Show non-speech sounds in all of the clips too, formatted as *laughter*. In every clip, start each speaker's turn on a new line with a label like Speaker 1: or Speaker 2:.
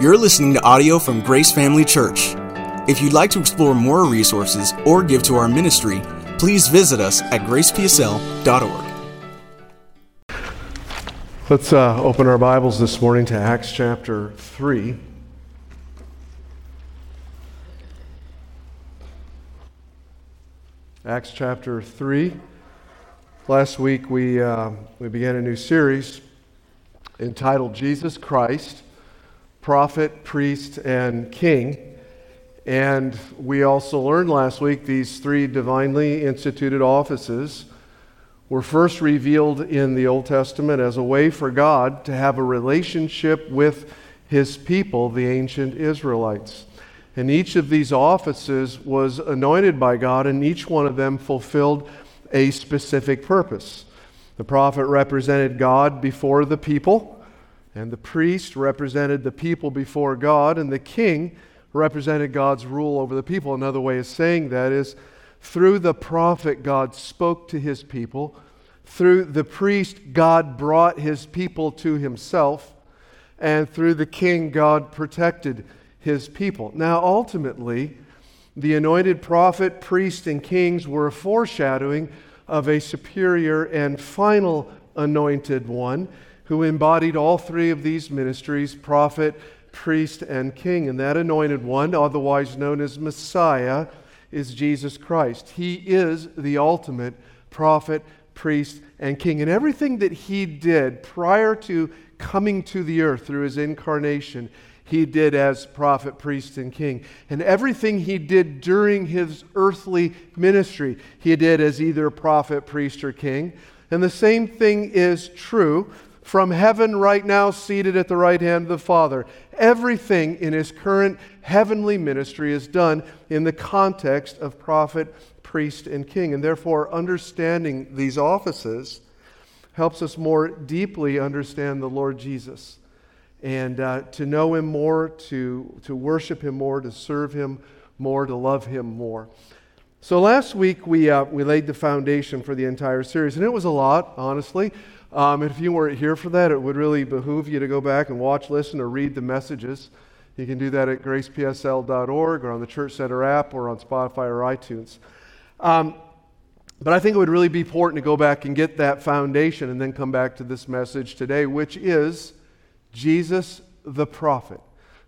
Speaker 1: You're listening to audio from Grace Family Church. If you'd like to explore more resources or give to our ministry, please visit us at gracepsl.org.
Speaker 2: Let's uh, open our Bibles this morning to Acts chapter 3. Acts chapter 3. Last week we, uh, we began a new series entitled Jesus Christ prophet, priest, and king. And we also learned last week these three divinely instituted offices were first revealed in the Old Testament as a way for God to have a relationship with his people, the ancient Israelites. And each of these offices was anointed by God, and each one of them fulfilled a specific purpose. The prophet represented God before the people. And the priest represented the people before God, and the king represented God's rule over the people. Another way of saying that is through the prophet, God spoke to his people. Through the priest, God brought his people to himself. And through the king, God protected his people. Now, ultimately, the anointed prophet, priest, and kings were a foreshadowing of a superior and final anointed one who embodied all three of these ministries prophet, priest, and king. And that anointed one, otherwise known as Messiah, is Jesus Christ. He is the ultimate prophet, priest, and king. And everything that he did prior to coming to the earth through his incarnation, he did as prophet, priest, and king. And everything he did during his earthly ministry, he did as either prophet, priest, or king. And the same thing is true from heaven right now, seated at the right hand of the Father. Everything in his current heavenly ministry is done in the context of prophet, priest, and king. And therefore, understanding these offices helps us more deeply understand the Lord Jesus and uh, to know him more, to, to worship him more, to serve him more, to love him more. So last week we, uh, we laid the foundation for the entire series, and it was a lot, honestly. Um, if you weren't here for that, it would really behoove you to go back and watch, listen, or read the messages. You can do that at gracepsl.org or on the Church Center app or on Spotify or iTunes. Um, but I think it would really be important to go back and get that foundation and then come back to this message today, which is Jesus the prophet.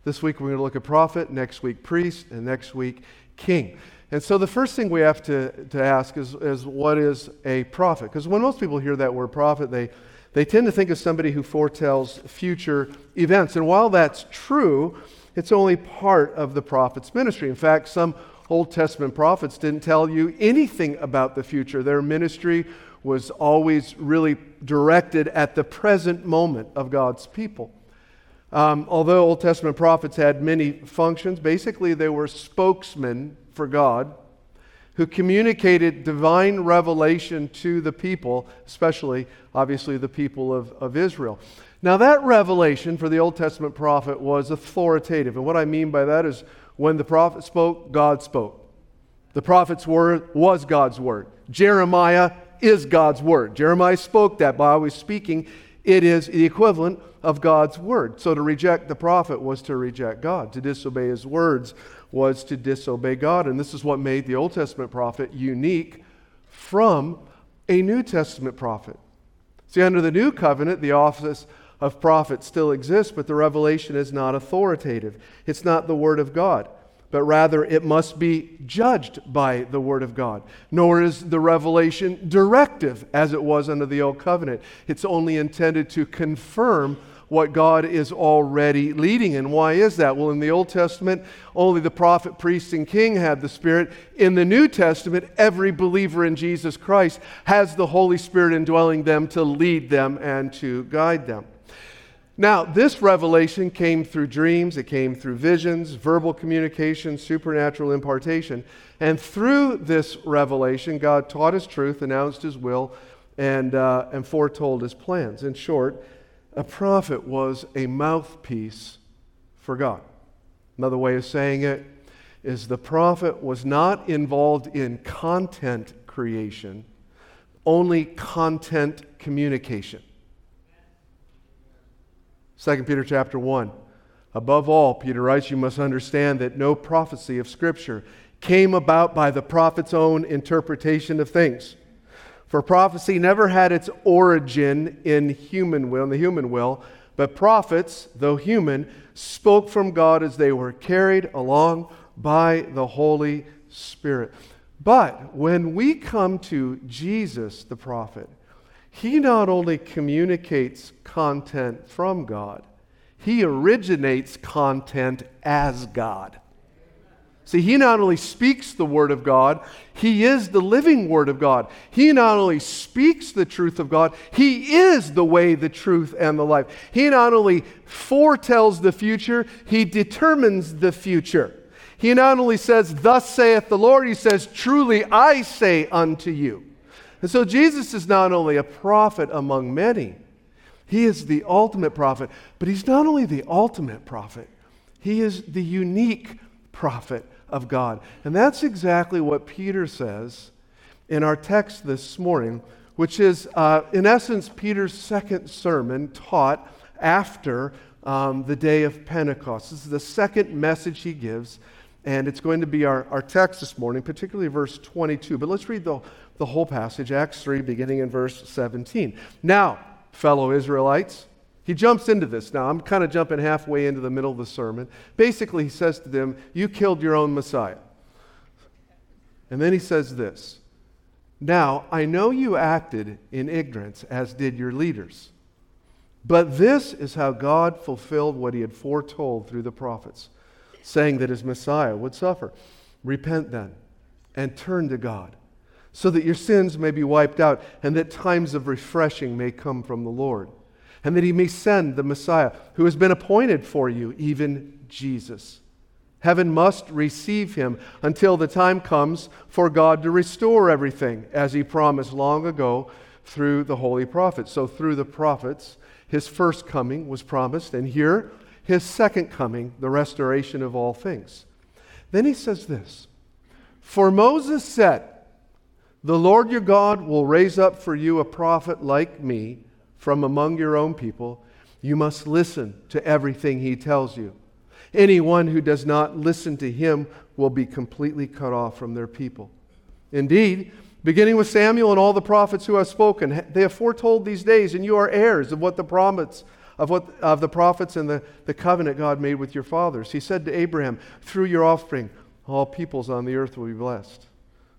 Speaker 2: This week we're going to look at prophet, next week priest, and next week king. And so the first thing we have to, to ask is, is what is a prophet? Because when most people hear that word prophet, they, they tend to think of somebody who foretells future events. And while that's true, it's only part of the prophet's ministry. In fact, some Old Testament prophets didn't tell you anything about the future. Their ministry was always really directed at the present moment of God's people. Um, although Old Testament prophets had many functions, basically they were spokesmen for God who communicated divine revelation to the people, especially, obviously, the people of, of Israel. Now, that revelation for the Old Testament prophet was authoritative. And what I mean by that is when the prophet spoke, God spoke. The prophet's word was God's word. Jeremiah is God's word. Jeremiah spoke that by always speaking. It is the equivalent of God's word. So to reject the prophet was to reject God. To disobey his words was to disobey God. And this is what made the Old Testament prophet unique from a New Testament prophet. See, under the new covenant, the office of prophet still exists, but the revelation is not authoritative. It's not the Word of God, but rather it must be judged by the Word of God. Nor is the revelation directive as it was under the Old Covenant. It's only intended to confirm what God is already leading. And why is that? Well, in the Old Testament, only the prophet, priest, and king had the Spirit. In the New Testament, every believer in Jesus Christ has the Holy Spirit indwelling them to lead them and to guide them. Now, this revelation came through dreams, it came through visions, verbal communication, supernatural impartation. And through this revelation, God taught His truth, announced His will, and, uh, and foretold His plans. In short, a prophet was a mouthpiece for God. Another way of saying it is the prophet was not involved in content creation, only content communication. 2 Peter chapter 1. Above all, Peter writes, you must understand that no prophecy of Scripture came about by the prophet's own interpretation of things. For prophecy never had its origin in human will, in the human will, but prophets, though human, spoke from God as they were carried along by the Holy Spirit. But when we come to Jesus, the prophet, he not only communicates content from God, he originates content as God. See, he not only speaks the Word of God, he is the living Word of God. He not only speaks the truth of God, he is the way, the truth, and the life. He not only foretells the future, he determines the future. He not only says, Thus saith the Lord, he says, Truly I say unto you. And so Jesus is not only a prophet among many, he is the ultimate prophet, but he's not only the ultimate prophet, he is the unique prophet of God. And that's exactly what Peter says in our text this morning, which is, uh, in essence, Peter's second sermon taught after um, the day of Pentecost. This is the second message he gives, and it's going to be our, our text this morning, particularly verse 22. But let's read the, the whole passage, Acts 3, beginning in verse 17. Now, fellow Israelites, he jumps into this. Now, I'm kind of jumping halfway into the middle of the sermon. Basically, he says to them, You killed your own Messiah. And then he says this Now, I know you acted in ignorance, as did your leaders. But this is how God fulfilled what he had foretold through the prophets, saying that his Messiah would suffer. Repent then and turn to God, so that your sins may be wiped out and that times of refreshing may come from the Lord and that he may send the Messiah who has been appointed for you, even Jesus. Heaven must receive him until the time comes for God to restore everything, as he promised long ago through the holy prophets. So, through the prophets, his first coming was promised, and here, his second coming, the restoration of all things. Then he says this For Moses said, The Lord your God will raise up for you a prophet like me from among your own people, you must listen to everything he tells you. Anyone who does not listen to him will be completely cut off from their people. Indeed, beginning with Samuel and all the prophets who have spoken, they have foretold these days, and you are heirs of what the promise of what of the prophets and the, the covenant God made with your fathers. He said to Abraham, Through your offspring, all peoples on the earth will be blessed.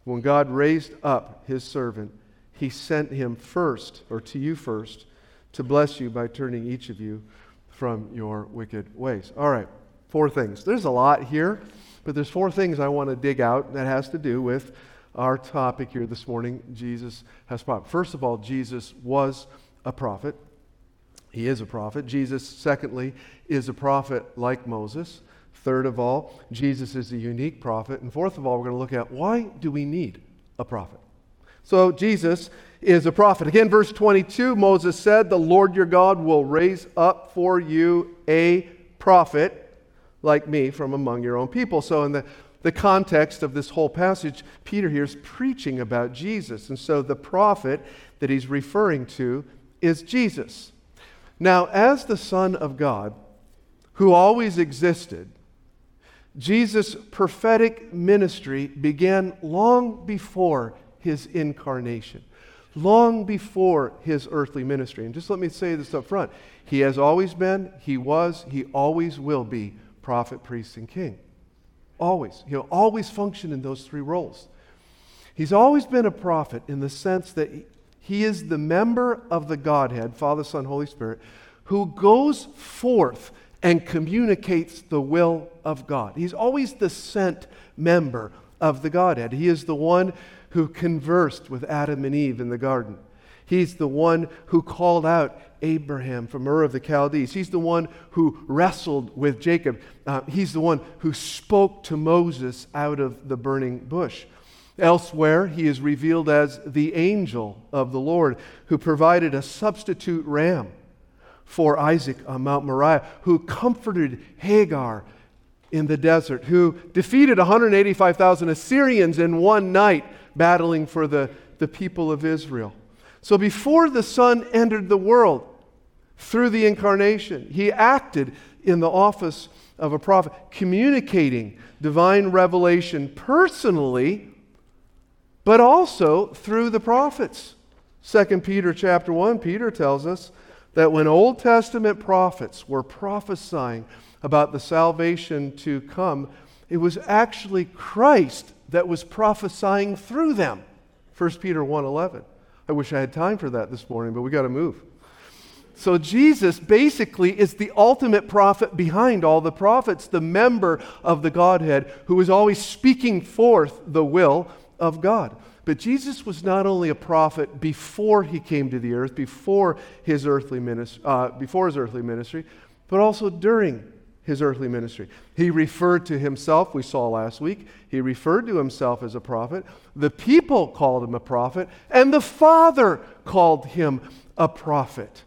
Speaker 2: When God raised up his servant, he sent him first, or to you first, to bless you by turning each of you from your wicked ways. All right, four things. There's a lot here, but there's four things I want to dig out that has to do with our topic here this morning. Jesus has prophet. First of all, Jesus was a prophet. He is a prophet. Jesus, secondly, is a prophet like Moses. Third of all, Jesus is a unique prophet. And fourth of all, we're going to look at why do we need a prophet? So Jesus is a prophet. Again, verse 22, Moses said, The Lord your God will raise up for you a prophet like me from among your own people. So, in the, the context of this whole passage, Peter here is preaching about Jesus. And so, the prophet that he's referring to is Jesus. Now, as the Son of God, who always existed, Jesus' prophetic ministry began long before his incarnation long before his earthly ministry. And just let me say this up front He has always been, he was, he always will be prophet, priest, and king. Always. He'll always function in those three roles. He's always been a prophet in the sense that he is the member of the Godhead, Father, Son, Holy Spirit, who goes forth and communicates the will of God. He's always the sent member of the Godhead. He is the one who conversed with Adam and Eve in the garden. He's the one who called out Abraham from Ur of the Chaldees. He's the one who wrestled with Jacob. Uh, he's the one who spoke to Moses out of the burning bush. Elsewhere, he is revealed as the angel of the Lord who provided a substitute ram for Isaac on Mount Moriah, who comforted Hagar in the desert, who defeated 185,000 Assyrians in one night battling for the, the people of Israel. So before the Son entered the world, through the incarnation. He acted in the office of a prophet, communicating divine revelation personally, but also through the prophets. 2 Peter chapter 1, Peter tells us that when Old Testament prophets were prophesying about the salvation to come, it was actually Christ that was prophesying through them. 1 Peter 1:11. I wish I had time for that this morning, but we got to move. So Jesus basically is the ultimate prophet behind all the prophets, the member of the Godhead who is always speaking forth the will of God. But Jesus was not only a prophet before he came to the earth, before his earthly ministry, uh, before his earthly ministry, but also during his earthly ministry. He referred to himself, we saw last week, he referred to himself as a prophet. The people called him a prophet, and the Father called him a prophet.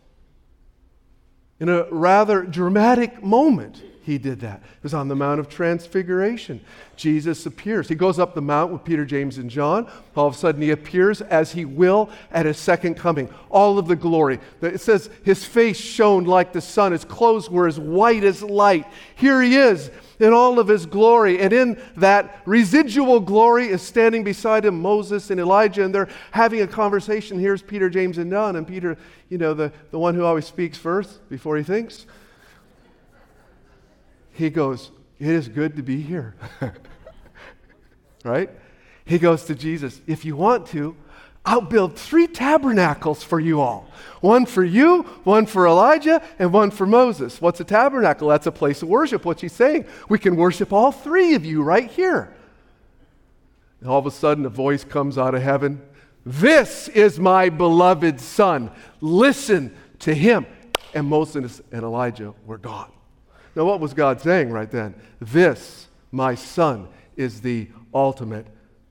Speaker 2: In a rather dramatic moment, he did that. It was on the Mount of Transfiguration. Jesus appears. He goes up the mount with Peter, James, and John. All of a sudden, he appears as he will at his second coming. All of the glory. It says his face shone like the sun, his clothes were as white as light. Here he is in all of his glory. And in that residual glory is standing beside him Moses and Elijah, and they're having a conversation. Here's Peter, James, and John. And Peter, you know, the, the one who always speaks first before he thinks he goes, It is good to be here. *laughs* right? He goes to Jesus, If you want to, I'll build three tabernacles for you all one for you, one for Elijah, and one for Moses. What's a tabernacle? That's a place of worship. What's he saying? We can worship all three of you right here. And all of a sudden, a voice comes out of heaven This is my beloved Son. Listen to him. And Moses and Elijah were gone. Now, what was God saying right then? This, my son, is the ultimate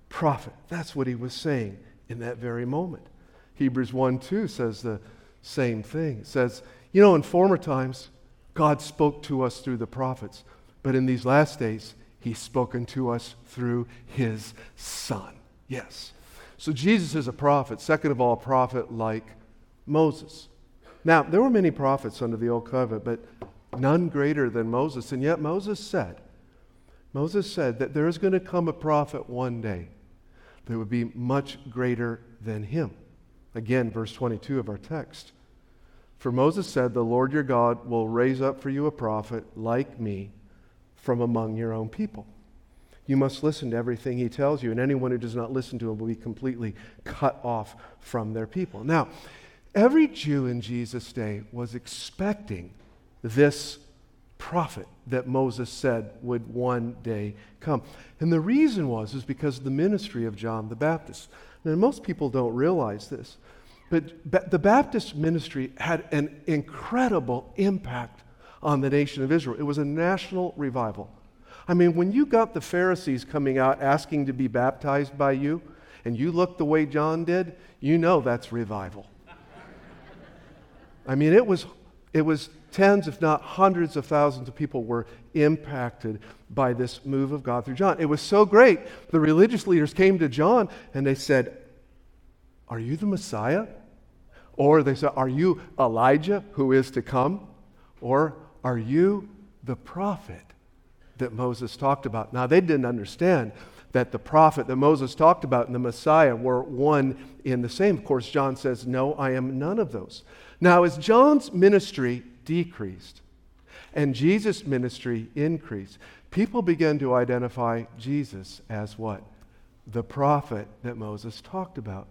Speaker 2: prophet. That's what he was saying in that very moment. Hebrews 1 2 says the same thing. It says, you know, in former times, God spoke to us through the prophets, but in these last days, he's spoken to us through his son. Yes. So Jesus is a prophet, second of all, a prophet like Moses. Now, there were many prophets under the old covenant, but none greater than Moses. And yet Moses said, Moses said that there is going to come a prophet one day that would be much greater than him. Again, verse 22 of our text. For Moses said, The Lord your God will raise up for you a prophet like me from among your own people. You must listen to everything he tells you, and anyone who does not listen to him will be completely cut off from their people. Now, every Jew in Jesus' day was expecting this prophet that Moses said would one day come. And the reason was is because of the ministry of John the Baptist. Now most people don't realize this, but the Baptist ministry had an incredible impact on the nation of Israel. It was a national revival. I mean, when you got the Pharisees coming out asking to be baptized by you, and you look the way John did, you know that's revival. *laughs* I mean, it was, it was tens, if not hundreds of thousands of people were impacted by this move of God through John. It was so great. The religious leaders came to John and they said, Are you the Messiah? Or they said, Are you Elijah who is to come? Or are you the prophet that Moses talked about? Now, they didn't understand that the prophet that Moses talked about and the Messiah were one in the same. Of course, John says, No, I am none of those. Now, as John's ministry decreased and Jesus' ministry increased, people began to identify Jesus as what? The prophet that Moses talked about.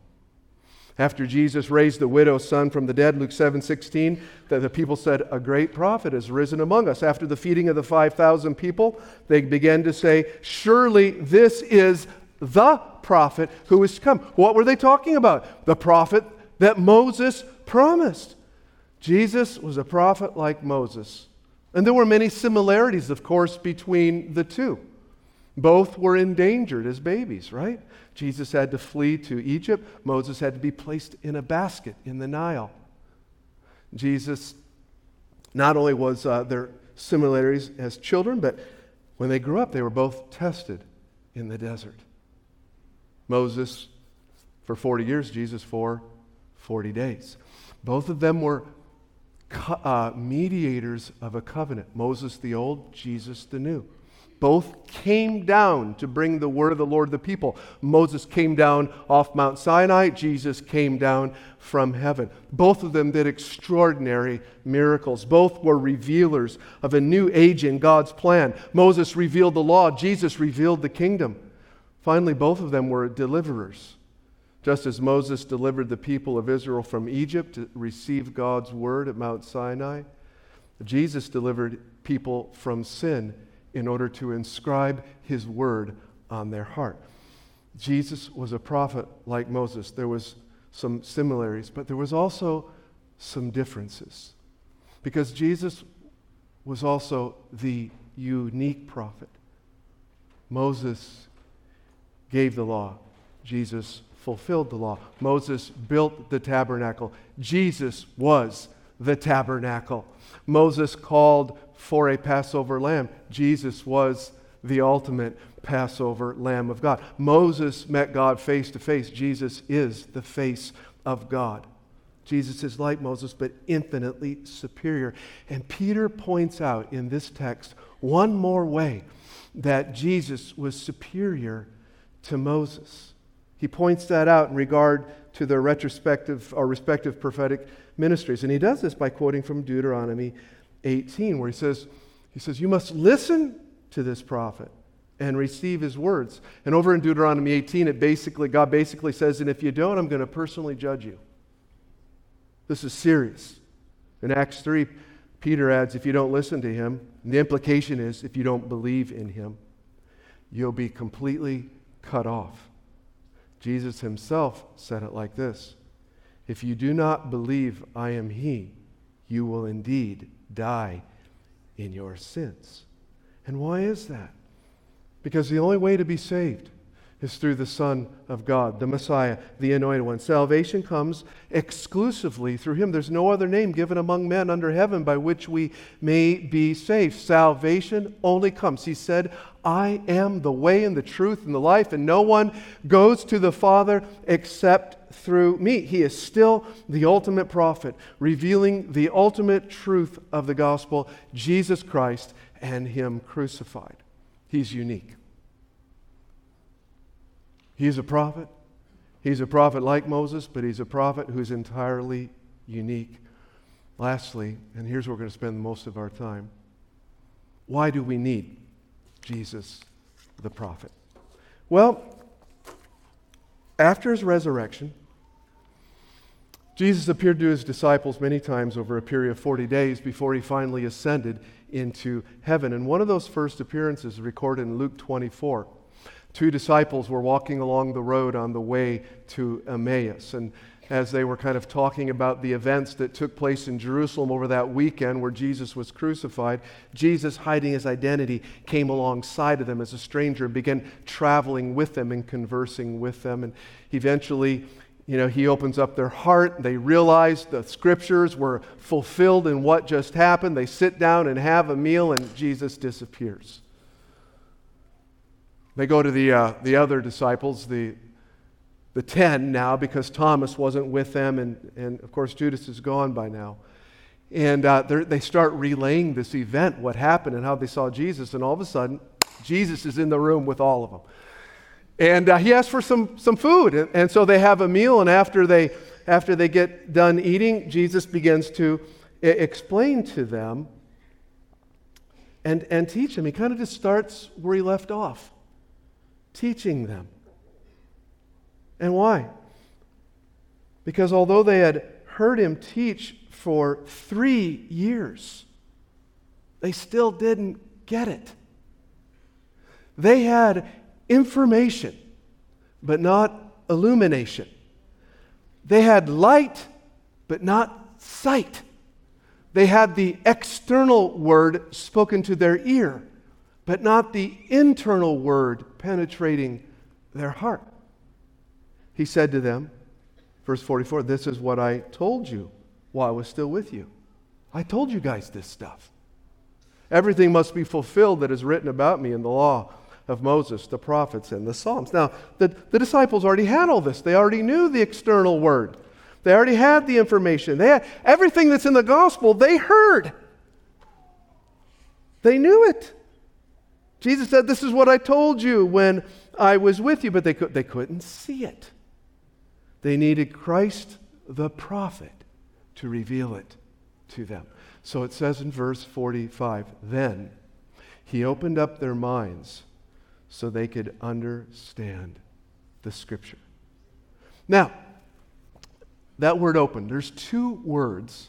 Speaker 2: After Jesus raised the widow's son from the dead, Luke 7 16, that the people said, A great prophet has risen among us. After the feeding of the 5,000 people, they began to say, Surely this is the prophet who is to come. What were they talking about? The prophet that Moses promised. Jesus was a prophet like Moses. And there were many similarities, of course, between the two. Both were endangered as babies, right? Jesus had to flee to Egypt. Moses had to be placed in a basket in the Nile. Jesus, not only was uh, there similarities as children, but when they grew up, they were both tested in the desert. Moses for 40 years, Jesus for 40 days. Both of them were co- uh, mediators of a covenant Moses the old, Jesus the new. Both came down to bring the word of the Lord to the people. Moses came down off Mount Sinai, Jesus came down from heaven. Both of them did extraordinary miracles. Both were revealers of a new age in God's plan. Moses revealed the law, Jesus revealed the kingdom. Finally, both of them were deliverers. Just as Moses delivered the people of Israel from Egypt to receive God's word at Mount Sinai, Jesus delivered people from sin in order to inscribe his word on their heart. Jesus was a prophet like Moses. There was some similarities, but there was also some differences. Because Jesus was also the unique prophet. Moses gave the law. Jesus fulfilled the law. Moses built the tabernacle. Jesus was the tabernacle. Moses called for a Passover lamb. Jesus was the ultimate Passover lamb of God. Moses met God face to face. Jesus is the face of God. Jesus is like Moses, but infinitely superior. And Peter points out in this text one more way that Jesus was superior to Moses. He points that out in regard to their retrospective or respective prophetic ministries. And he does this by quoting from Deuteronomy 18, where he says, he says, You must listen to this prophet and receive his words. And over in Deuteronomy 18, it basically, God basically says, And if you don't, I'm going to personally judge you. This is serious. In Acts 3, Peter adds, If you don't listen to him, the implication is, if you don't believe in him, you'll be completely cut off. Jesus himself said it like this If you do not believe I am he, you will indeed die in your sins. And why is that? Because the only way to be saved is through the Son of God, the Messiah, the Anointed One. Salvation comes exclusively through Him. There's no other name given among men under heaven by which we may be saved. Salvation only comes. He said, I am the way and the truth and the life, and no one goes to the Father except through me. He is still the ultimate prophet, revealing the ultimate truth of the gospel Jesus Christ and Him crucified. He's unique. He's a prophet. He's a prophet like Moses, but he's a prophet who's entirely unique. Lastly, and here's where we're going to spend most of our time why do we need Jesus the prophet? Well, after his resurrection, Jesus appeared to his disciples many times over a period of 40 days before he finally ascended into heaven. And one of those first appearances is recorded in Luke 24 two disciples were walking along the road on the way to Emmaus. And as they were kind of talking about the events that took place in Jerusalem over that weekend where Jesus was crucified, Jesus, hiding his identity, came alongside of them as a stranger and began traveling with them and conversing with them. And eventually, you know, he opens up their heart. They realize the scriptures were fulfilled in what just happened. They sit down and have a meal, and Jesus disappears. They go to the, uh, the other disciples, the, the ten now, because Thomas wasn't with them, and, and of course, Judas is gone by now. And uh, they start relaying this event, what happened, and how they saw Jesus, and all of a sudden, Jesus is in the room with all of them. And uh, he asks for some, some food, and, and so they have a meal, and after they, after they get done eating, Jesus begins to explain to them and, and teach them. He kind of just starts where he left off teaching them. And why? Because although they had heard him teach for three years, they still didn't get it. They had information, but not illumination. They had light, but not sight. They had the external word spoken to their ear, but not the internal word penetrating their heart. He said to them, verse 44, This is what I told you while I was still with you. I told you guys this stuff. Everything must be fulfilled that is written about me in the law of Moses, the prophets, and the Psalms. Now, the, the disciples already had all this. They already knew the external word. They already had the information. They had everything that's in the gospel, they heard. They knew it. Jesus said, This is what I told you when I was with you, but they, could, they couldn't see it. They needed Christ the prophet to reveal it to them. So it says in verse 45 Then he opened up their minds so they could understand the scripture. Now, that word open, there's two words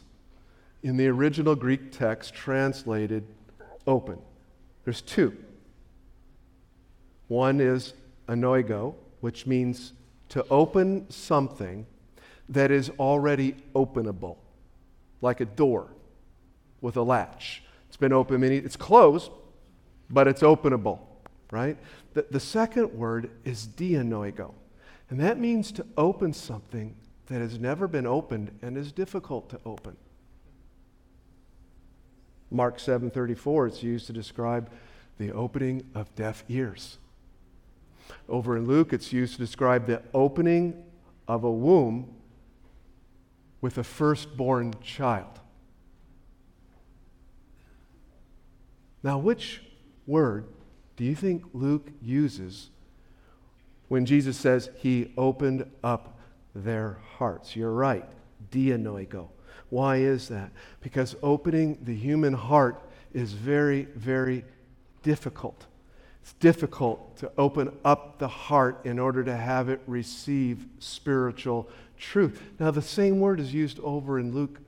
Speaker 2: in the original Greek text translated open. There's two. One is anoigo, which means to open something that is already openable, like a door with a latch. It's been open many, it's closed, but it's openable, right? The, the second word is dianoigo, and that means to open something that has never been opened and is difficult to open. Mark 7:34 it's used to describe the opening of deaf ears. Over in Luke it's used to describe the opening of a womb with a firstborn child. Now, which word do you think Luke uses when Jesus says he opened up their hearts? You're right, dianoigo. Why is that? Because opening the human heart is very, very difficult. It's difficult to open up the heart in order to have it receive spiritual truth. Now, the same word is used over in Luke,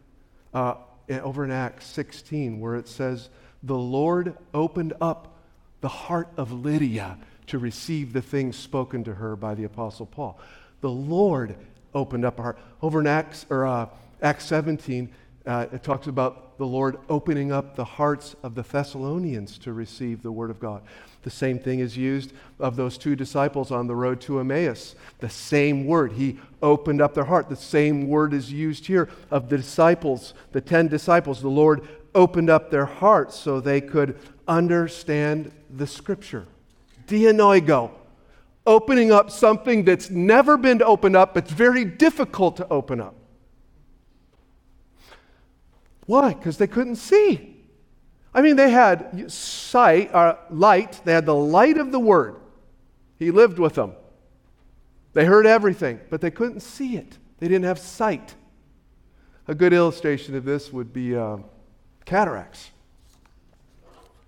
Speaker 2: uh, over in Acts 16, where it says, The Lord opened up the heart of Lydia to receive the things spoken to her by the Apostle Paul. The Lord opened up her heart. Over in Acts, or, uh, Acts 17, uh, it talks about the Lord opening up the hearts of the Thessalonians to receive the Word of God. The same thing is used of those two disciples on the road to Emmaus. The same word. He opened up their heart. The same word is used here of the disciples, the ten disciples. The Lord opened up their hearts so they could understand the Scripture. Dianoigo. Opening up something that's never been opened up, but it's very difficult to open up. Why? Because they couldn't see. I mean, they had sight, uh, light, they had the light of the Word. He lived with them. They heard everything, but they couldn't see it. They didn't have sight. A good illustration of this would be uh, cataracts,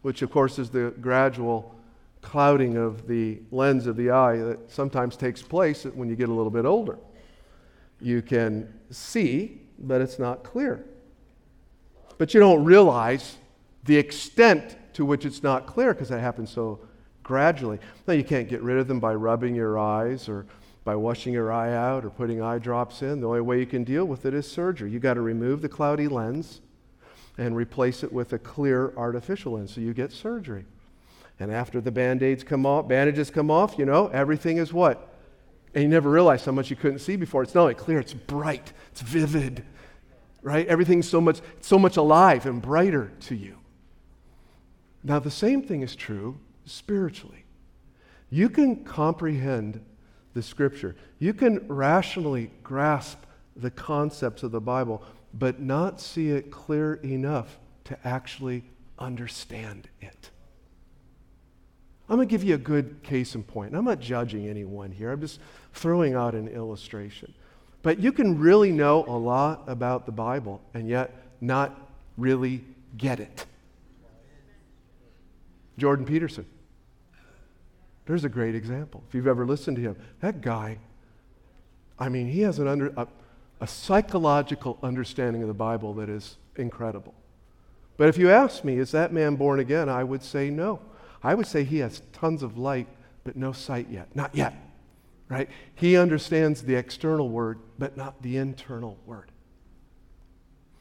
Speaker 2: which, of course, is the gradual clouding of the lens of the eye that sometimes takes place when you get a little bit older. You can see, but it's not clear but you don't realize the extent to which it's not clear because that happens so gradually. Now, you can't get rid of them by rubbing your eyes or by washing your eye out or putting eye drops in. The only way you can deal with it is surgery. You've got to remove the cloudy lens and replace it with a clear artificial lens. So you get surgery. And after the band-aids come off, bandages come off, you know, everything is what? And you never realized how much you couldn't see before. It's not only clear, it's bright, it's vivid right? Everything's so much, so much alive and brighter to you. Now, the same thing is true spiritually. You can comprehend the scripture, you can rationally grasp the concepts of the Bible, but not see it clear enough to actually understand it. I'm going to give you a good case in point. I'm not judging anyone here. I'm just throwing out an illustration. But you can really know a lot about the Bible and yet not really get it. Jordan Peterson. There's a great example. If you've ever listened to him, that guy, I mean, he has an under, a, a psychological understanding of the Bible that is incredible. But if you ask me, is that man born again? I would say no. I would say he has tons of light, but no sight yet. Not yet right? He understands the external word, but not the internal word.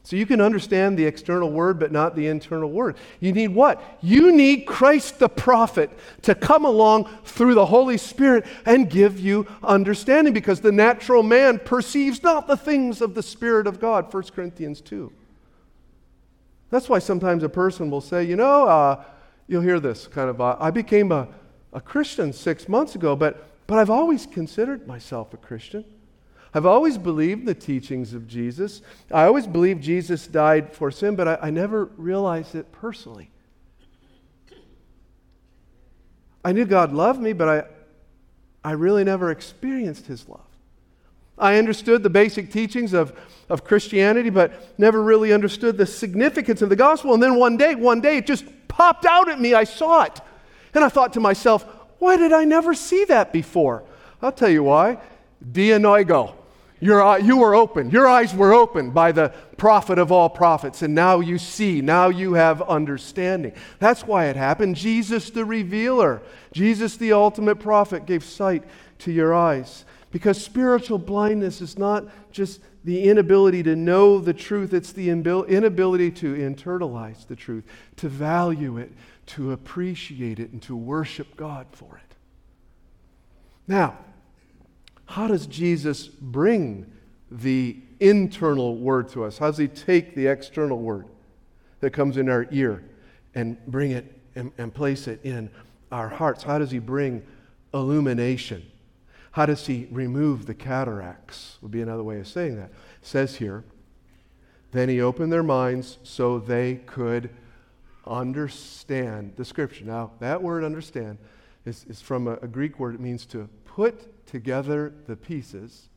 Speaker 2: So you can understand the external word, but not the internal word. You need what? You need Christ the prophet to come along through the Holy Spirit and give you understanding because the natural man perceives not the things of the Spirit of God, 1 Corinthians 2. That's why sometimes a person will say, you know, uh, you'll hear this kind of, uh, I became a, a Christian six months ago, but but I've always considered myself a Christian. I've always believed the teachings of Jesus. I always believed Jesus died for sin, but I, I never realized it personally. I knew God loved me, but I, I really never experienced his love. I understood the basic teachings of, of Christianity, but never really understood the significance of the gospel. And then one day, one day, it just popped out at me. I saw it. And I thought to myself, why did I never see that before? I'll tell you why. Dianoigo. Your, you were open. Your eyes were opened by the prophet of all prophets, and now you see. Now you have understanding. That's why it happened. Jesus, the revealer, Jesus, the ultimate prophet, gave sight to your eyes. Because spiritual blindness is not just the inability to know the truth, it's the inability to internalize the truth, to value it, to appreciate it, and to worship God for it. Now, how does Jesus bring the internal word to us? How does he take the external word that comes in our ear and bring it and, and place it in our hearts? How does he bring illumination? How does he remove the cataracts? Would be another way of saying that. It says here, then he opened their minds so they could understand the scripture. Now, that word understand is, is from a, a Greek word. It means to put together the pieces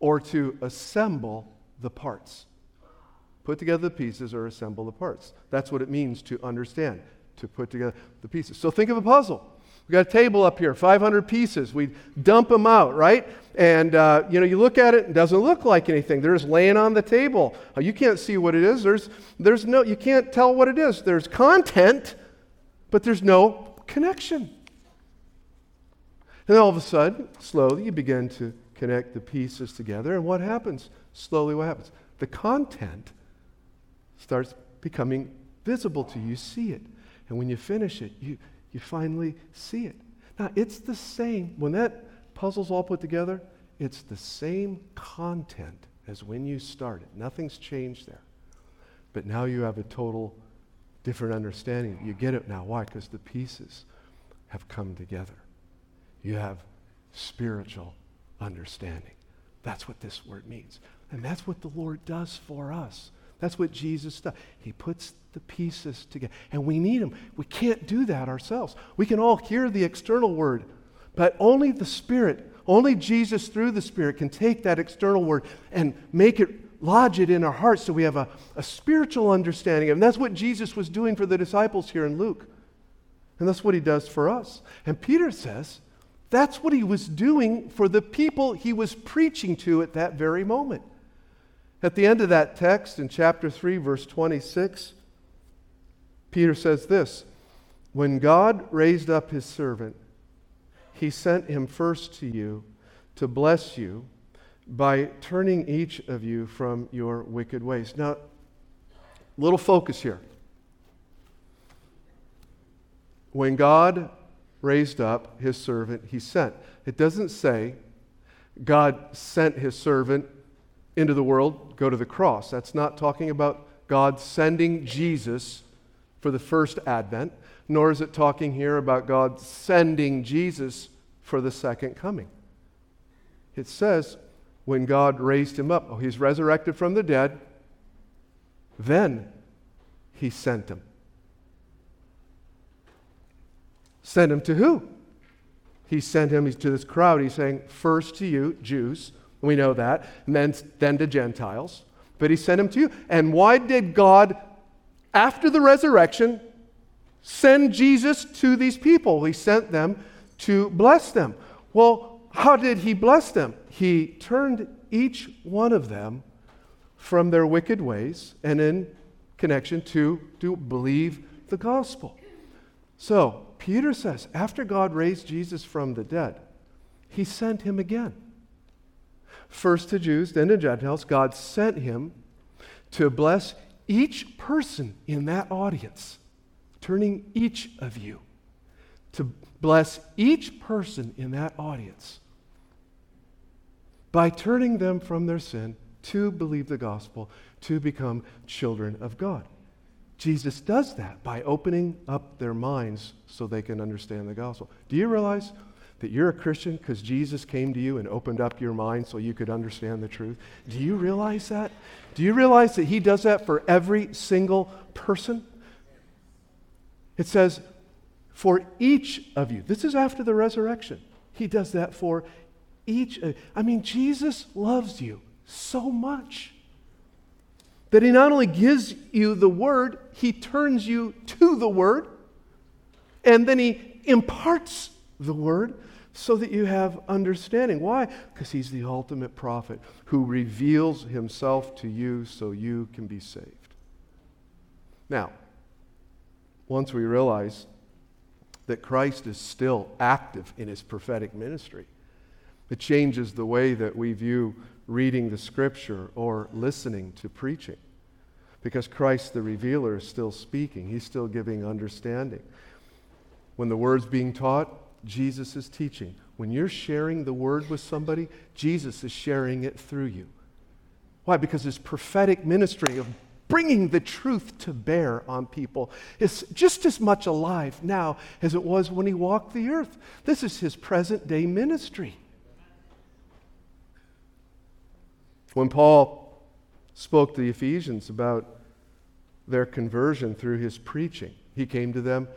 Speaker 2: or to assemble the parts. Put together the pieces or assemble the parts. That's what it means to understand, to put together the pieces. So think of a puzzle. We got a table up here, 500 pieces. We dump them out, right? And uh, you know, you look at it, it doesn't look like anything. They're just laying on the table. Uh, you can't see what it is. There's, there's no, you can't tell what it is. There's content, but there's no connection. And all of a sudden, slowly, you begin to connect the pieces together. And what happens? Slowly, what happens? The content starts becoming visible to you. You see it. And when you finish it, you you finally see it. Now, it's the same. When that puzzle's all put together, it's the same content as when you started. Nothing's changed there. But now you have a total different understanding. You get it now. Why? Because the pieces have come together. You have spiritual understanding. That's what this word means. And that's what the Lord does for us. That's what Jesus does. He puts the pieces together. And we need Him. We can't do that ourselves. We can all hear the external word, but only the Spirit, only Jesus through the Spirit can take that external word and make it, lodge it in our hearts so we have a, a spiritual understanding. Of it. And that's what Jesus was doing for the disciples here in Luke. And that's what he does for us. And Peter says that's what he was doing for the people he was preaching to at that very moment. At the end of that text in chapter 3, verse 26, Peter says this When God raised up his servant, he sent him first to you to bless you by turning each of you from your wicked ways. Now, little focus here. When God raised up his servant, he sent. It doesn't say God sent his servant into the world, go to the cross. That's not talking about God sending Jesus for the first advent, nor is it talking here about God sending Jesus for the second coming. It says, when God raised him up, oh, he's resurrected from the dead, then he sent him. Sent him to who? He sent him to this crowd. He's saying, first to you, Jews, we know that. And then, then to Gentiles. But he sent him to you. And why did God, after the resurrection, send Jesus to these people? He sent them to bless them. Well, how did he bless them? He turned each one of them from their wicked ways and in connection to, to believe the gospel. So, Peter says, after God raised Jesus from the dead, he sent him again first to Jews, then to Gentiles, God sent him to bless each person in that audience, turning each of you to bless each person in that audience by turning them from their sin to believe the gospel, to become children of God. Jesus does that by opening up their minds so they can understand the gospel. Do you realize that you're a Christian because Jesus came to you and opened up your mind so you could understand the truth? Do you realize that? Do you realize that He does that for every single person? It says, for each of you. This is after the resurrection. He does that for each. I mean, Jesus loves you so much that He not only gives you the Word, He turns you to the Word, and then He imparts the Word so that you have understanding. Why? Because He's the ultimate prophet who reveals Himself to you so you can be saved. Now, once we realize that Christ is still active in his prophetic ministry. It changes the way that we view reading the scripture or listening to preaching. Because Christ the revealer is still speaking, he's still giving understanding. When the word's being taught, Jesus is teaching. When you're sharing the word with somebody, Jesus is sharing it through you. Why? Because his prophetic ministry of bringing the truth to bear on people is just as much alive now as it was when he walked the earth. This is his present day ministry. When Paul spoke to the Ephesians about their conversion through his preaching, he came to them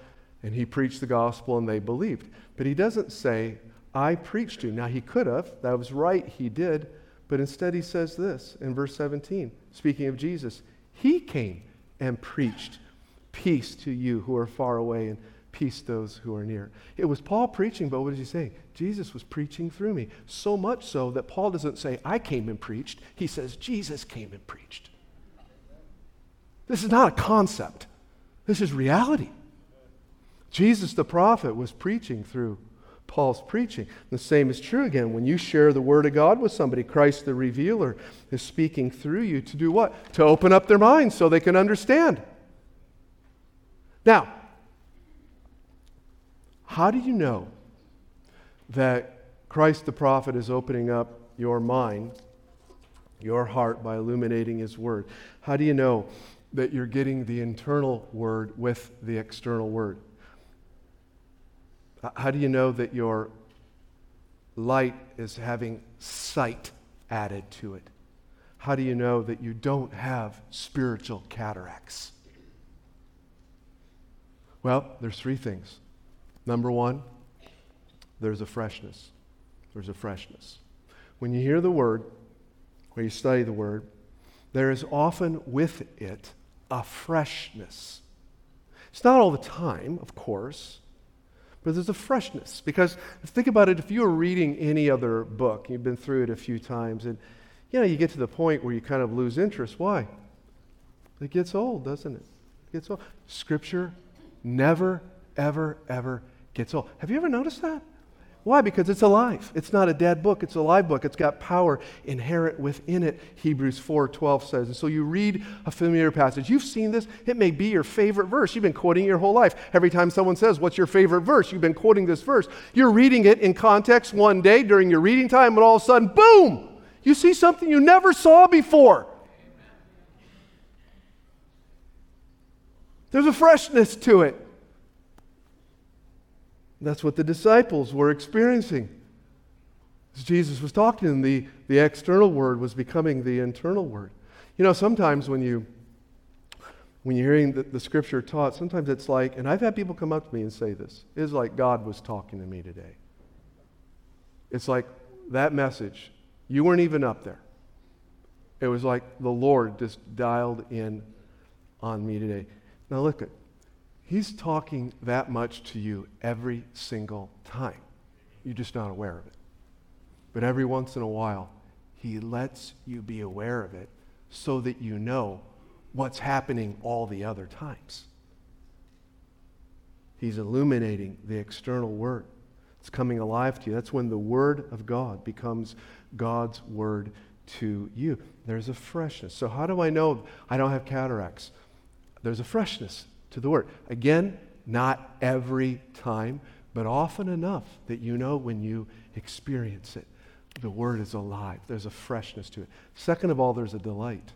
Speaker 2: and he preached the gospel and they believed. But he doesn't say, I preached you. Now, he could have. That was right. He did. But instead, he says this in verse 17, speaking of Jesus he came and preached peace to you who are far away and peace to those who are near. It was Paul preaching, but what is he saying? Jesus was preaching through me. So much so that Paul doesn't say, I came and preached. He says, Jesus came and preached. This is not a concept, this is reality. Jesus the prophet was preaching through Paul's preaching. The same is true again when you share the Word of God with somebody. Christ the revealer is speaking through you to do what? To open up their minds so they can understand. Now, how do you know that Christ the prophet is opening up your mind, your heart, by illuminating his word? How do you know that you're getting the internal word with the external word? How do you know that your light is having sight added to it? How do you know that you don't have spiritual cataracts? Well, there's three things. Number one, there's a freshness. There's a freshness. When you hear the word, when you study the word, there is often with it a freshness. It's not all the time, of course, but there's a freshness. Because think about it if you were reading any other book, you've been through it a few times, and you know, you get to the point where you kind of lose interest. Why? It gets old, doesn't it? It gets old. Scripture never, ever, ever gets old. Have you ever noticed that? Why? Because it's alive. It's not a dead book, it's a live book. It's got power inherent within it, Hebrews 4:12 says. And so you read a familiar passage. You've seen this. It may be your favorite verse. You've been quoting your whole life. Every time someone says, "What's your favorite verse?" You've been quoting this verse. You're reading it in context one day during your reading time, and all of a sudden, boom! You see something you never saw before. There's a freshness to it. That's what the disciples were experiencing. As Jesus was talking to the, the external word was becoming the internal word. You know, sometimes when you when you're hearing the, the scripture taught, sometimes it's like, and I've had people come up to me and say this, it's like God was talking to me today. It's like that message, you weren't even up there. It was like the Lord just dialed in on me today. Now look at He's talking that much to you every single time. You're just not aware of it. But every once in a while, He lets you be aware of it so that you know what's happening all the other times. He's illuminating the external word. It's coming alive to you. That's when the word of God becomes God's word to you. There's a freshness. So, how do I know I don't have cataracts? There's a freshness to the Word. Again, not every time, but often enough that you know when you experience it. The Word is alive, there's a freshness to it. Second of all, there's a delight.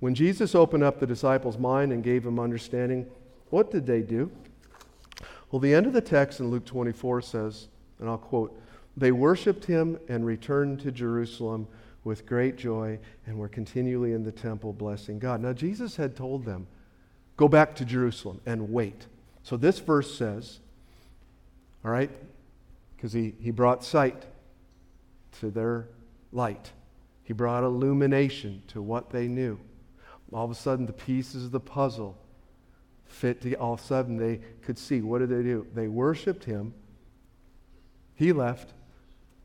Speaker 2: When Jesus opened up the disciples' mind and gave them understanding, what did they do? Well, the end of the text in Luke 24 says And I'll quote They worshiped him and returned to Jerusalem with great joy and were continually in the temple blessing God. Now, Jesus had told them, Go back to Jerusalem and wait. So this verse says, All right, because he, he brought sight to their light, he brought illumination to what they knew. All of a sudden, the pieces of the puzzle fit to all of a sudden they could see. What did they do? They worshiped him. He left.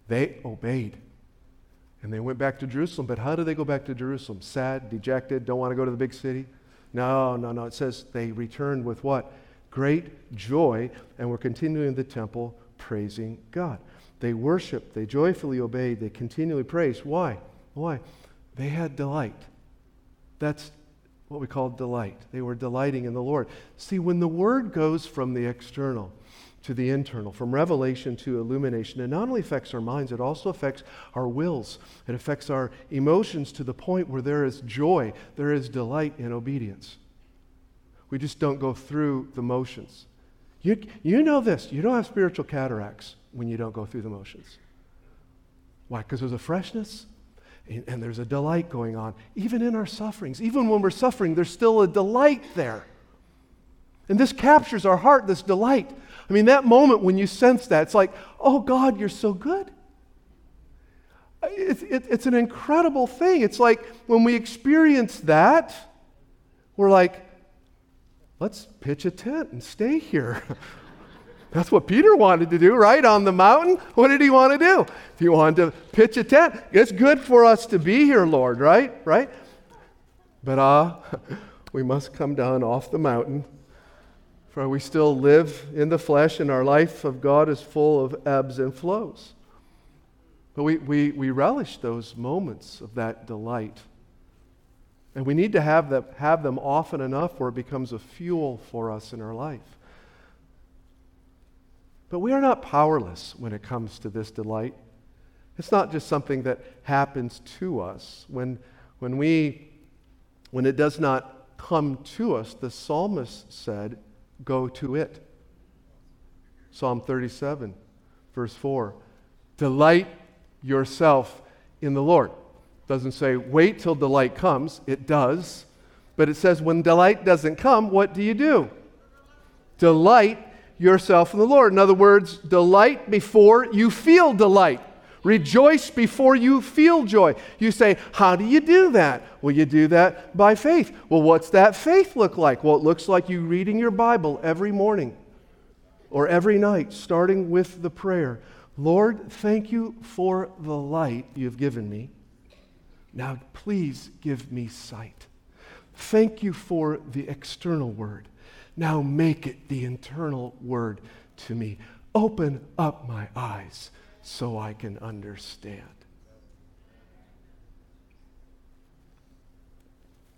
Speaker 2: They obeyed. And they went back to jerusalem. But how did they go back to jerusalem? Sad dejected don't want to go to the big city no no no. It says they returned with what? Great joy and were continuing in the temple praising god. They worshiped they joyfully obeyed they continually praised. Why? Why? They had delight. That's what we call delight. They were delighting in the Lord. See, when the word goes from the external to the internal, from revelation to illumination, it not only affects our minds, it also affects our wills. It affects our emotions to the point where there is joy, there is delight in obedience. We just don't go through the motions. You, you know this you don't have spiritual cataracts when you don't go through the motions. Why? Because there's a freshness, and there's a delight going on. Even in our sufferings, even when we're suffering, there's still a delight there. And this captures our heart, this delight. I mean, that moment when you sense that, it's like, oh God, you're so good. It's, it, it's an incredible thing. It's like when we experience that, we're like, let's pitch a tent and stay here. *laughs* That's what Peter wanted to do, right? On the mountain. What did he want to do? He wanted to pitch a tent. It's good for us to be here, Lord, right? Right? But ah, uh, *laughs* we must come down off the mountain, for we still live in the flesh, and our life of God is full of ebbs and flows. But we, we, we relish those moments of that delight. And we need to have them, have them often enough where it becomes a fuel for us in our life. But we are not powerless when it comes to this delight. It's not just something that happens to us. When, when, we, when it does not come to us, the psalmist said, Go to it. Psalm 37, verse 4. Delight yourself in the Lord. Doesn't say wait till delight comes. It does. But it says when delight doesn't come, what do you do? Delight yourself in the Lord. In other words, delight before you feel delight. Rejoice before you feel joy. You say, How do you do that? Well, you do that by faith. Well, what's that faith look like? Well, it looks like you reading your Bible every morning or every night, starting with the prayer Lord, thank you for the light you've given me. Now, please give me sight. Thank you for the external word. Now make it the internal word to me. Open up my eyes so I can understand.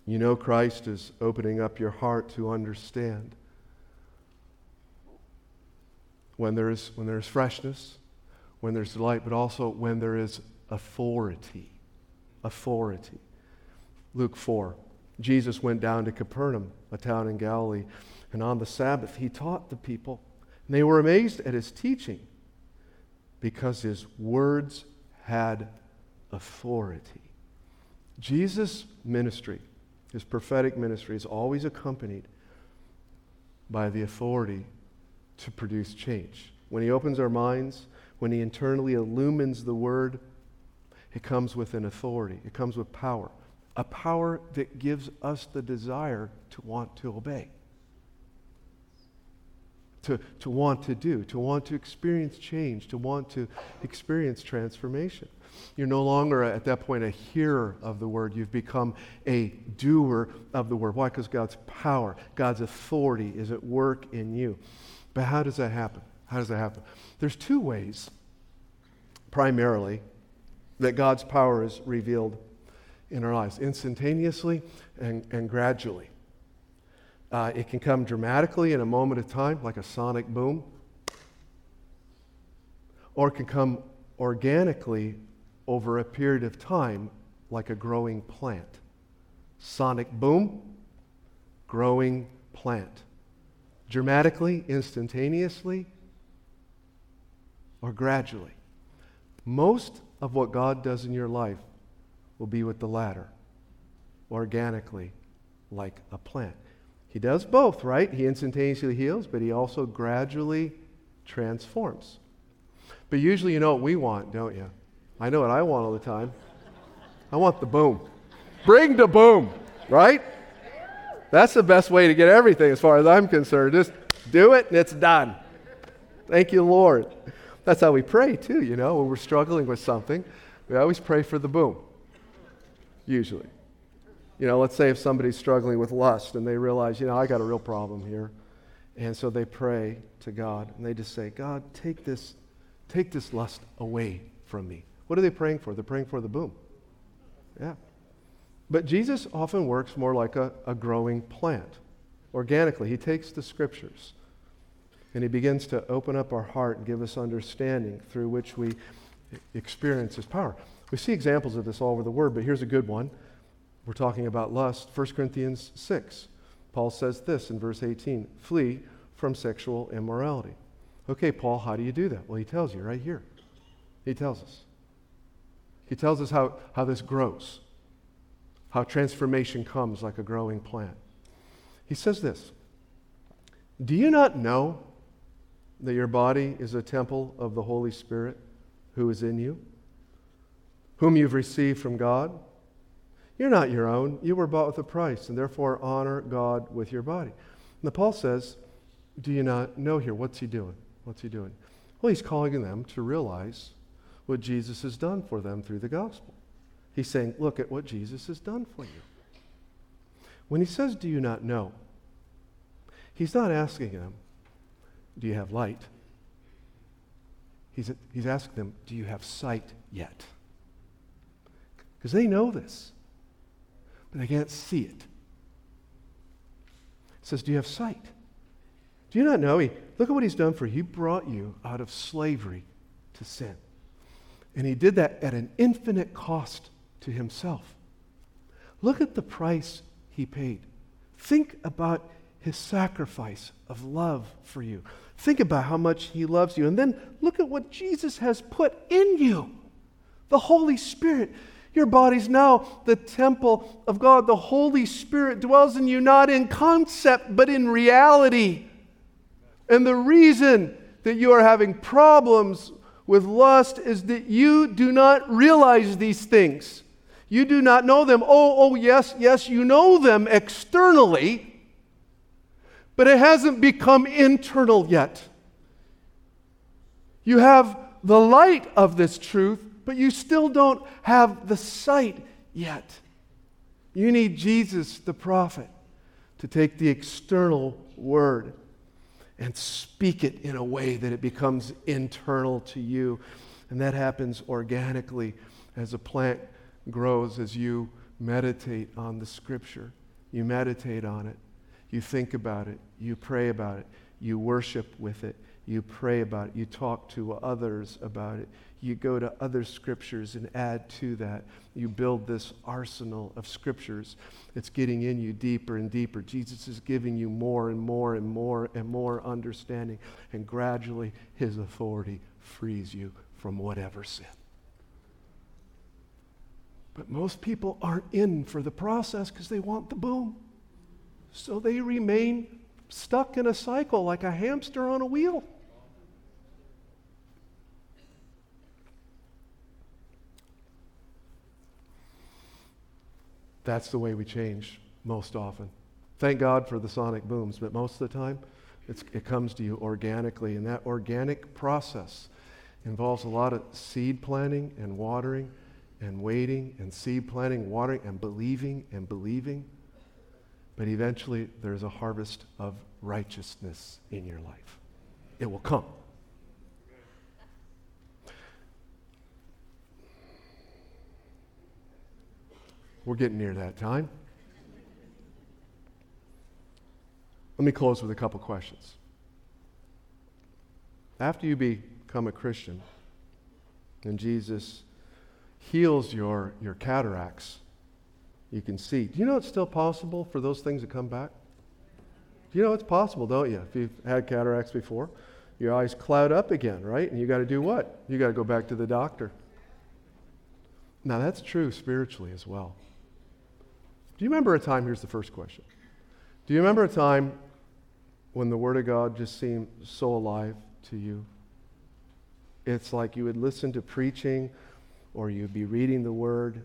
Speaker 2: You know, Christ is opening up your heart to understand. When there is, when there is freshness, when there's delight, but also when there is authority. Authority. Luke 4. Jesus went down to Capernaum, a town in Galilee. And on the Sabbath, he taught the people. And they were amazed at his teaching because his words had authority. Jesus' ministry, his prophetic ministry, is always accompanied by the authority to produce change. When he opens our minds, when he internally illumines the word, it comes with an authority, it comes with power, a power that gives us the desire to want to obey to, to want to do, to want to experience change, to want to experience transformation. You're no longer at that point a hearer of the word. You've become a doer of the word. Why? Because God's power, God's authority is at work in you. But how does that happen? How does that happen? There's two ways, primarily, that God's power is revealed in our lives instantaneously and, and gradually. Uh, it can come dramatically in a moment of time, like a sonic boom, or it can come organically over a period of time, like a growing plant. Sonic boom, growing plant. Dramatically, instantaneously, or gradually. Most of what God does in your life will be with the latter, organically, like a plant. He does both, right? He instantaneously heals, but he also gradually transforms. But usually you know what we want, don't you? I know what I want all the time. I want the boom. Bring the boom, right? That's the best way to get everything as far as I'm concerned. Just do it and it's done. Thank you, Lord. That's how we pray too, you know, when we're struggling with something. We always pray for the boom, usually. You know, let's say if somebody's struggling with lust and they realize, you know, I got a real problem here. And so they pray to God and they just say, God, take this, take this lust away from me. What are they praying for? They're praying for the boom. Yeah. But Jesus often works more like a, a growing plant, organically. He takes the scriptures and he begins to open up our heart and give us understanding through which we experience his power. We see examples of this all over the word, but here's a good one. We're talking about lust. 1 Corinthians 6. Paul says this in verse 18 flee from sexual immorality. Okay, Paul, how do you do that? Well, he tells you right here. He tells us. He tells us how, how this grows, how transformation comes like a growing plant. He says this Do you not know that your body is a temple of the Holy Spirit who is in you, whom you've received from God? You're not your own. You were bought with a price, and therefore honor God with your body. And Paul says, Do you not know here? What's he doing? What's he doing? Well, he's calling them to realize what Jesus has done for them through the gospel. He's saying, Look at what Jesus has done for you. When he says, Do you not know? He's not asking them, Do you have light? He's, he's asking them, Do you have sight yet? Because they know this but they can't see it. It says, Do you have sight? Do you not know? He, look at what he's done for you. He brought you out of slavery to sin. And he did that at an infinite cost to himself. Look at the price he paid. Think about his sacrifice of love for you. Think about how much he loves you. And then look at what Jesus has put in you the Holy Spirit. Your body's now the temple of God. The Holy Spirit dwells in you not in concept, but in reality. And the reason that you are having problems with lust is that you do not realize these things. You do not know them. Oh, oh, yes, yes, you know them externally, but it hasn't become internal yet. You have the light of this truth, but you still don't have the sight yet. You need Jesus, the prophet, to take the external word and speak it in a way that it becomes internal to you. And that happens organically as a plant grows, as you meditate on the scripture. You meditate on it, you think about it, you pray about it, you worship with it, you pray about it, you talk to others about it, you go to other scriptures and add to that. You build this arsenal of scriptures. It's getting in you deeper and deeper. Jesus is giving you more and more and more and more understanding, and gradually his authority frees you from whatever sin. But most people aren't in for the process because they want the boom. So they remain stuck in a cycle like a hamster on a wheel. That's the way we change most often. Thank God for the sonic booms, but most of the time, it comes to you organically. And that organic process involves a lot of seed planting and watering and waiting and seed planting, watering and believing and believing. But eventually, there's a harvest of righteousness in your life. It will come. We're getting near that time. Let me close with a couple questions. After you become a Christian and Jesus heals your, your cataracts, you can see. Do you know it's still possible for those things to come back? Do you know it's possible, don't you? If you've had cataracts before, your eyes cloud up again, right? And you got to do what? You got to go back to the doctor. Now, that's true spiritually as well. Do you remember a time? Here's the first question. Do you remember a time when the Word of God just seemed so alive to you? It's like you would listen to preaching or you'd be reading the Word.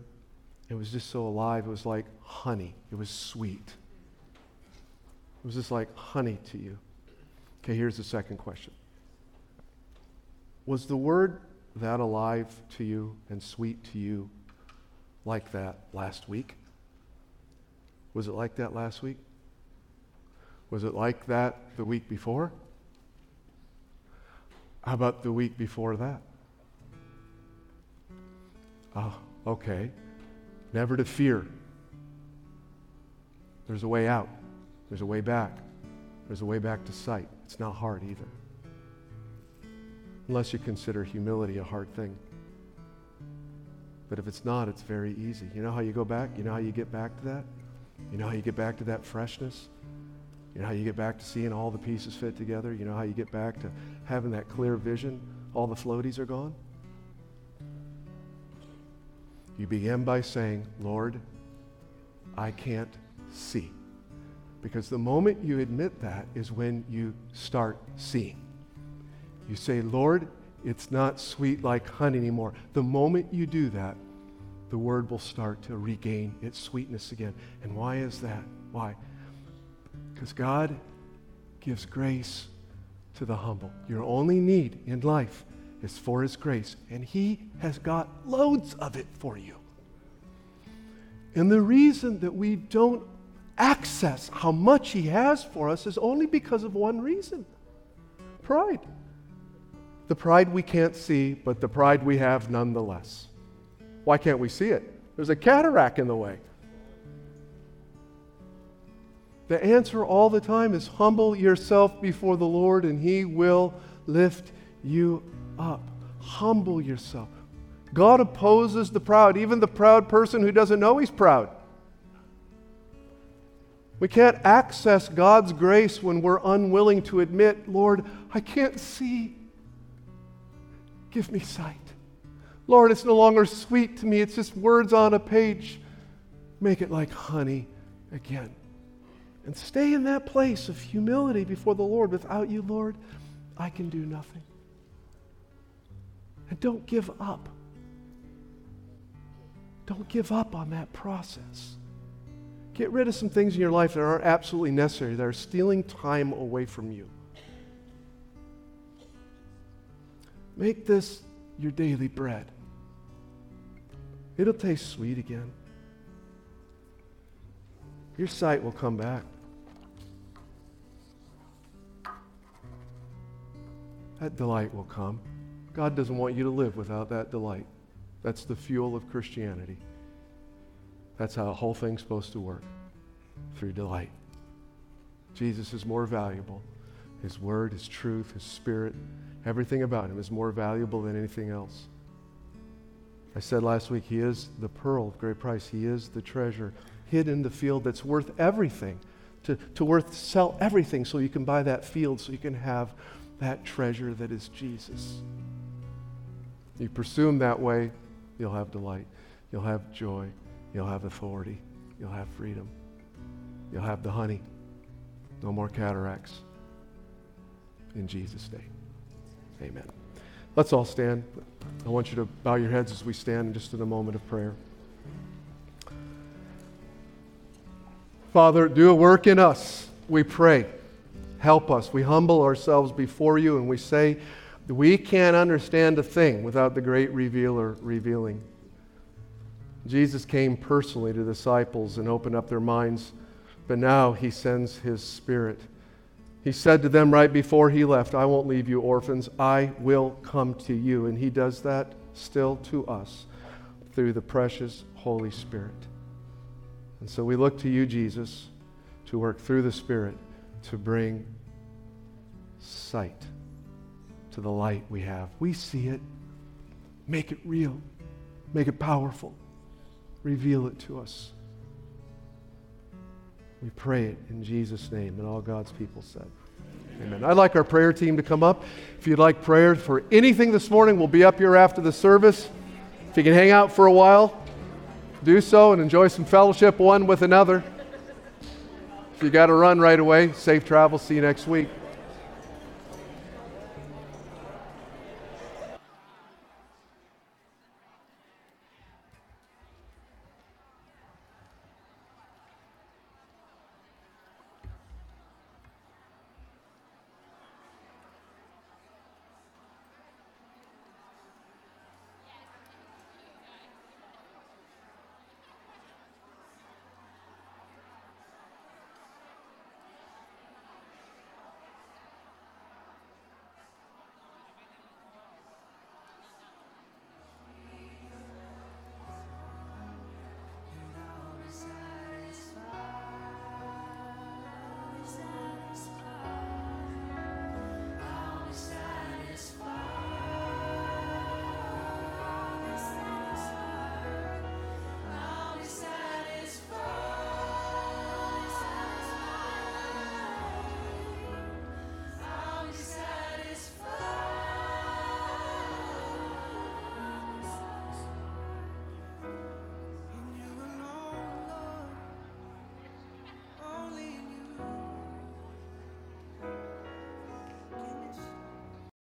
Speaker 2: It was just so alive. It was like honey, it was sweet. It was just like honey to you. Okay, here's the second question Was the Word that alive to you and sweet to you like that last week? Was it like that last week? Was it like that the week before? How about the week before that? Oh, okay. Never to fear. There's a way out. There's a way back. There's a way back to sight. It's not hard either. Unless you consider humility a hard thing. But if it's not, it's very easy. You know how you go back? You know how you get back to that? You know how you get back to that freshness? You know how you get back to seeing all the pieces fit together? You know how you get back to having that clear vision? All the floaties are gone? You begin by saying, Lord, I can't see. Because the moment you admit that is when you start seeing. You say, Lord, it's not sweet like honey anymore. The moment you do that, the word will start to regain its sweetness again. And why is that? Why? Because God gives grace to the humble. Your only need in life is for His grace, and He has got loads of it for you. And the reason that we don't access how much He has for us is only because of one reason pride. The pride we can't see, but the pride we have nonetheless. Why can't we see it? There's a cataract in the way. The answer all the time is humble yourself before the Lord and He will lift you up. Humble yourself. God opposes the proud, even the proud person who doesn't know he's proud. We can't access God's grace when we're unwilling to admit, Lord, I can't see. Give me sight. Lord, it's no longer sweet to me, it's just words on a page. Make it like honey again. And stay in that place of humility before the Lord. Without you, Lord, I can do nothing. And don't give up. Don't give up on that process. Get rid of some things in your life that aren't absolutely necessary, that are stealing time away from you. Make this your daily bread. It'll taste sweet again. Your sight will come back. That delight will come. God doesn't want you to live without that delight. That's the fuel of Christianity. That's how the whole thing's supposed to work through delight. Jesus is more valuable. His word, His truth, His spirit, everything about Him is more valuable than anything else. I said last week, He is the pearl of great price. He is the treasure hid in the field that's worth everything. To, to worth sell everything so you can buy that field, so you can have that treasure that is Jesus. You pursue Him that way, you'll have delight, you'll have joy, you'll have authority, you'll have freedom, you'll have the honey. No more cataracts. In Jesus' name, amen. Let's all stand. I want you to bow your heads as we stand just in a moment of prayer. Father, do a work in us, we pray. Help us. We humble ourselves before you and we say we can't understand a thing without the great revealer revealing. Jesus came personally to disciples and opened up their minds, but now he sends his spirit. He said to them right before he left, I won't leave you orphans. I will come to you. And he does that still to us through the precious Holy Spirit. And so we look to you, Jesus, to work through the Spirit to bring sight to the light we have. We see it. Make it real. Make it powerful. Reveal it to us. We pray it in Jesus' name, and all God's people said. Amen. I'd like our prayer team to come up. If you'd like prayer for anything this morning, we'll be up here after the service. If you can hang out for a while, do so and enjoy some fellowship one with another. If you got to run right away, safe travel. See you next week.